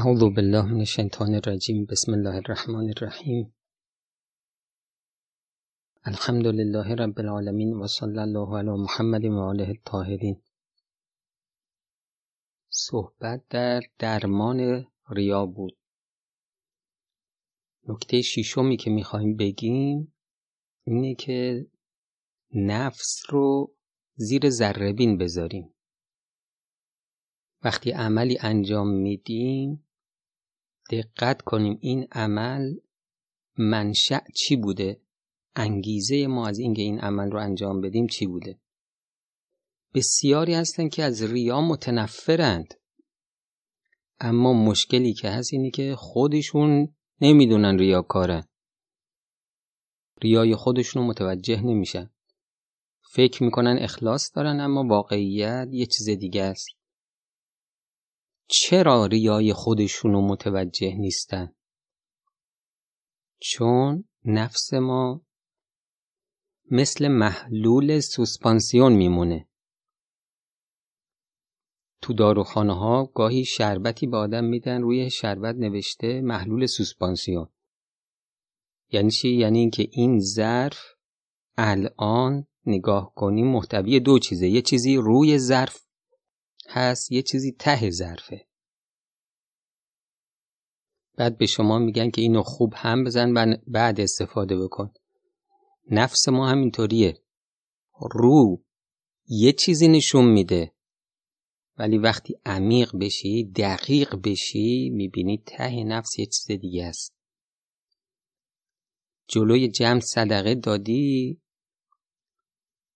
اعوذ بالله من الشیطان الرجیم. بسم الله الرحمن الرحیم. الحمد لله رب العالمین و صلی الله علی محمد و آله الطاهرین. صحبت در درمان ریا بود. نکته شیشمی که می‌خوایم بگیم اینه که نفس رو زیر ذربین بذاریم. وقتی عملی انجام میدیم دقت کنیم این عمل منشأ چی بوده؟ انگیزه ما از اینکه این عمل رو انجام بدیم چی بوده؟ بسیاری هستن که از ریا متنفرند. اما مشکلی که هست اینه که خودشون نمی‌دونن ریاکارن ریای خودشون رو متوجه نمیشن. فکر می‌کنن اخلاص دارن اما واقعیت یه چیز دیگه است. چرا ریای خودشونو متوجه نیستن؟ چون نفس ما مثل محلول سوسپانسیون میمونه. تو داروخانه ها گاهی شربتی به آدم میدن روی شربت نوشته محلول سوسپانسیون یعنی چی؟ یعنی اینکه این ظرف الان نگاه کنیم محتوی دو چیزه. یه چیزی روی ظرف هست یه چیزی ته ظرفه. بعد به شما میگن که اینو خوب هم بزن بعد استفاده بکن. نفس ما همینطوریه. رو یه چیزی نشون میده. ولی وقتی عمیق بشی دقیق بشی می‌بینی ته نفس یه چیز دیگه است. جلوی جمع صدقه دادی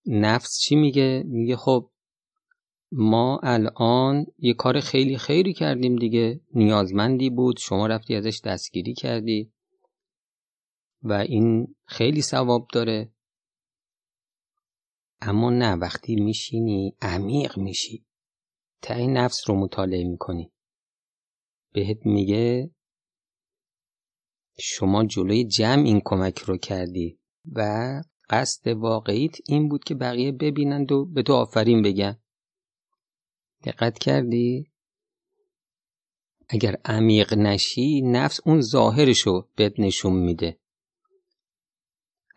نفس چی میگه؟ میگه خب ما الان یه کار خیلی خیری کردیم دیگه. نیازمندی بود. شما رفتی ازش دستگیری کردی. و این خیلی ثواب داره. اما نه وقتی میشینی عمیق میشی. ته نفس رو مطالعه می‌کنی. بهت میگه شما جلوی جمع این کمک رو کردی. و قصد واقعیت این بود که بقیه ببینند و به تو آفرین بگن. دقت کردی؟ اگر عمیق نشی نفس اون ظاهرشو بهت نشون میده.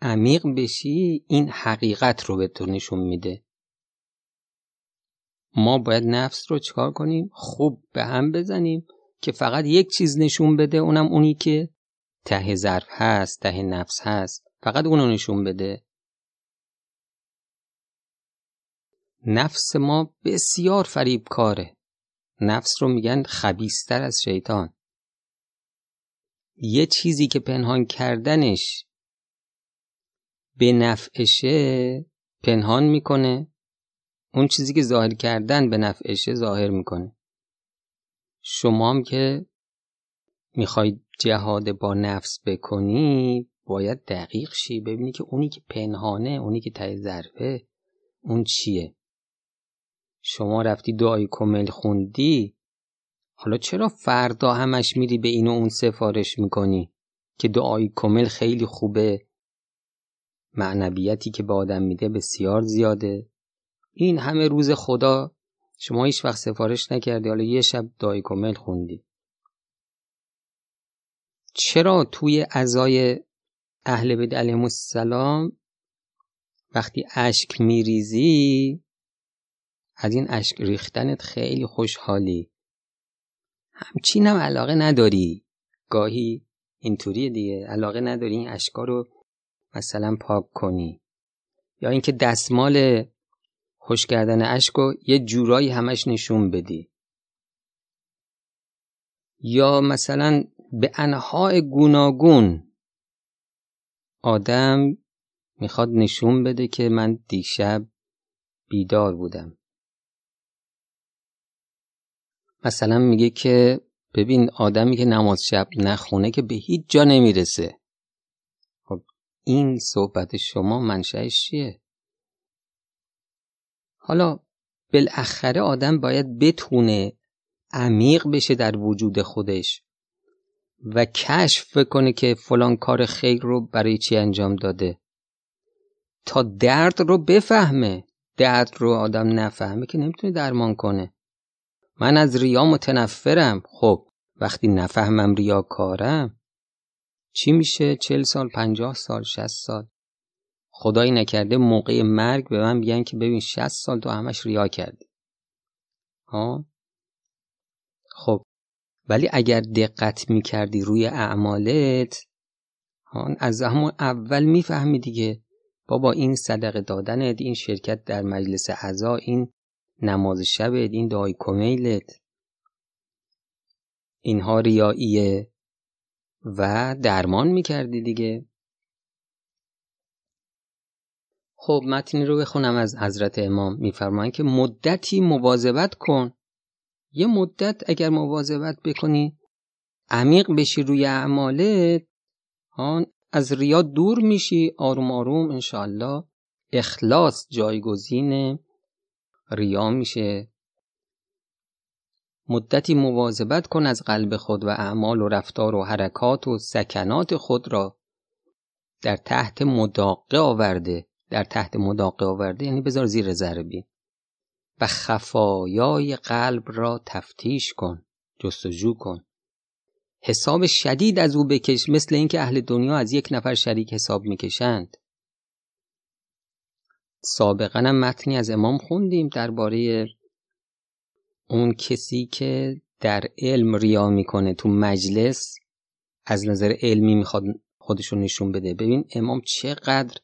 عمیق بشی این حقیقت رو به تو نشون میده. ما باید نفس رو چکار کنیم؟ خوب به هم بزنیم که فقط یک چیز نشون بده اونم اونی که ته ظرف هست ته نفس هست. فقط اونو نشون بده. نفس ما بسیار فریب کاره. نفس رو میگن خبیستر از شیطان. یه چیزی که پنهان کردنش به نفعشه پنهان می‌کنه. اون چیزی که ظاهر کردن به نفعشه ظاهر می‌کنه. شما هم که می‌خواید جهاد با نفس بکنی باید دقیق شی ببینی که اونی که پنهانه اونی که ته ظرفه اون چیه. شما رفتی دعای کمل خوندی؟ حالا چرا فردا همش میری به این و اون سفارش می‌کنی که دعای کمل خیلی خوبه؟ معنویتی که به آدم میده بسیار زیاده. این همه روز خدا شما هیچ وقت سفارش نکردی حالا یه شب دعای کمل خوندی. چرا توی ازای اهل بیت علیهم السلام وقتی اشک میریزی از این اشک ریختنت خیلی خوشحالی. همچین هم علاقه نداری. گاهی اینطوری دیگه علاقه نداری این اشکا رو مثلا پاک کنی. یا اینکه دستمال خوش کردن اشک رو یه جورایی همش نشون بدی. یا مثلا به انهای گوناگون آدم می‌خواد نشون بده که من دیشب بیدار بودم. مثلا میگه که ببین آدمی که نماز شب نخونه که به هیچ جا نمی‌رسه. خب این صحبت شما منشأش چیه؟ حالا بالاخره آدم باید بتونه عمیق بشه در وجود خودش و کشف کنه که فلان کار خیر رو برای چی انجام داده. تا درد رو بفهمه. درد رو آدم نفهمه که نمی‌تونه درمان کنه. من از ریا متنفرم. خب وقتی نفهمم ریاکارم چی میشه؟ چل سال پنجاه سال شست سال. خدایی نکرده موقع مرگ به من بیان که ببین شست سال تو همش ریا کردی. ها؟ خب ولی اگر دقت می‌کردی روی اعمالت از همون اول می‌فهمی دیگه. بابا این صدقه دادنت این شرکت در مجلس عزا این نماز شبت این دعای کمیلت. اینها ریاییه و درمان می‌کردی دیگه. خب متنی رو بخونم از حضرت امام. میفرمایند که مدتی مواظبت کن. یه مدت اگر مواظبت بکنی عمیق بشی روی اعمالت از ریا دور میشی. آروم آروم انشاءالله اخلاص جایگزین ریا میشه. مدتی مواظبت کن از قلب خود و اعمال و رفتار و حرکات و سکنات خود را در تحت مداقه آورده. در تحت مداقه آورده یعنی بذار زیر ذره و خفایای قلب را تفتیش کن جستجو کن. حساب شدید از او بکش مثل اینکه اهل دنیا از یک نفر شریک حساب می‌کشند. سابقا هم متنی از امام خوندیم درباره اون کسی که در علم ریا می‌کنه تو مجلس از نظر علمی می‌خواد خودشون نشون بده. ببین امام چقدر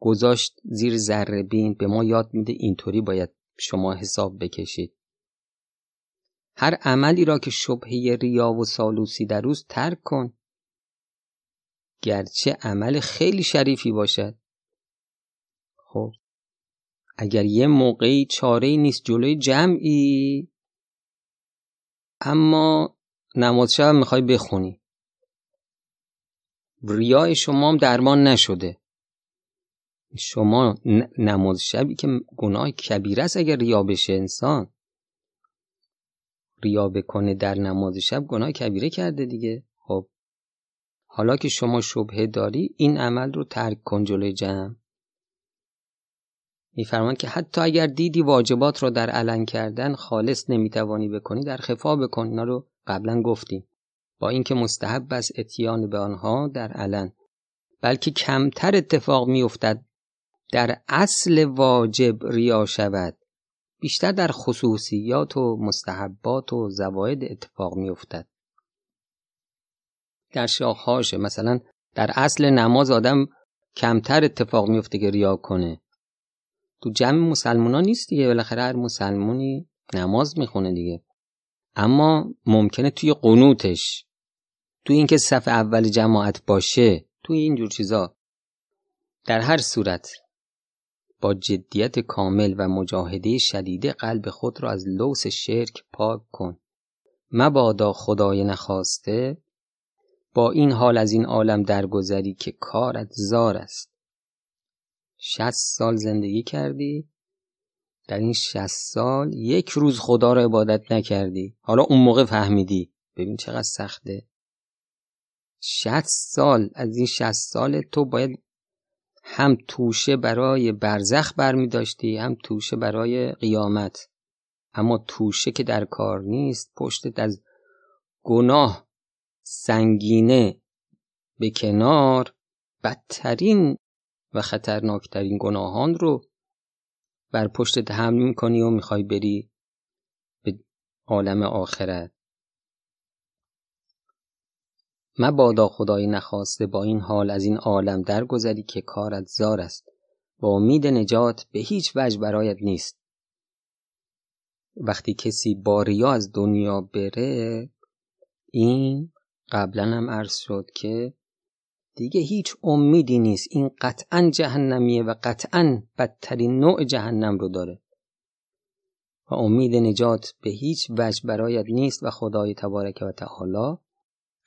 گذاشت زیر ذره بین به ما یاد میده اینطوری باید شما حساب بکشید. هر عملی را که شبهه ریا و سالوسی در روز ترک کن. گرچه عمل خیلی شریفی باشد. خب اگر یه موقعی چاره نیست جلوی جمعی اما نماز شب می‌خوای بخونی. ریای شما هم درمان نشده. شما نماز شبی که گناه کبیره است اگر ریا بشه انسان. ریا بکنه در نماز شب گناه کبیره کرده دیگه. خب حالا که شما شبهه داری این عمل رو ترک کن جلوی جمع. میفرمان که حتی اگر دیدی واجبات رو در علن کردن خالص نمی‌توانی بکنی در خفا بکن. اینا رو قبلا گفتیم. با اینکه مستحب است اتیان به آنها در علن. بلکه کمتر اتفاق میافتد در اصل واجب ریا شود. بیشتر در خصوصیات و مستحبات و زواید اتفاق میافتد. در شاخهاشه مثلا در اصل نماز آدم کمتر اتفاق میفته که ریا کنه. تو جمع مسلمان نیست دیگه. بالاخره هر مسلمونی نماز می‌خونه دیگه. اما ممکنه توی قنوتش تو اینکه صف اول جماعت باشه توی اینجور چیزا در هر صورت با جدیت کامل و مجاهده شدیده قلب خود را از لوس شرک پاک کن. مبادا خدای نخواسته با این حال از این عالم درگذری که کارت زار است. شست سال زندگی کردی. در این شست سال یک روز خدا را عبادت نکردی. حالا اون موقع فهمیدی. ببین چقدر سخته. شست سال از این شست سال تو باید هم توشه برای برزخ برمی داشتی هم توشه برای قیامت. اما توشه که در کار نیست پشتت از گناه سنگینه. به کنار بدترین و خطرناکترین گناهان رو بر پشتت حمل می‌کنی و می‌خوای بری به عالم آخرت. مبادا خدای نخواسته با این حال از این عالم درگذری که کارت زار است. و امید نجات به هیچ وجه برایت نیست. وقتی کسی با ریا از دنیا بره این قبلا هم عرض شد که دیگه هیچ امیدی نیست. این قطعا جهنمیه و قطعا بدترین نوع جهنم رو داره. و امید نجات به هیچ وجه برایت نیست و خدای تبارک و تعالی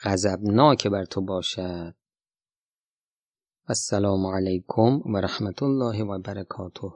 غضبناک بر تو باشد. السلام علیکم و رحمت الله و برکاته.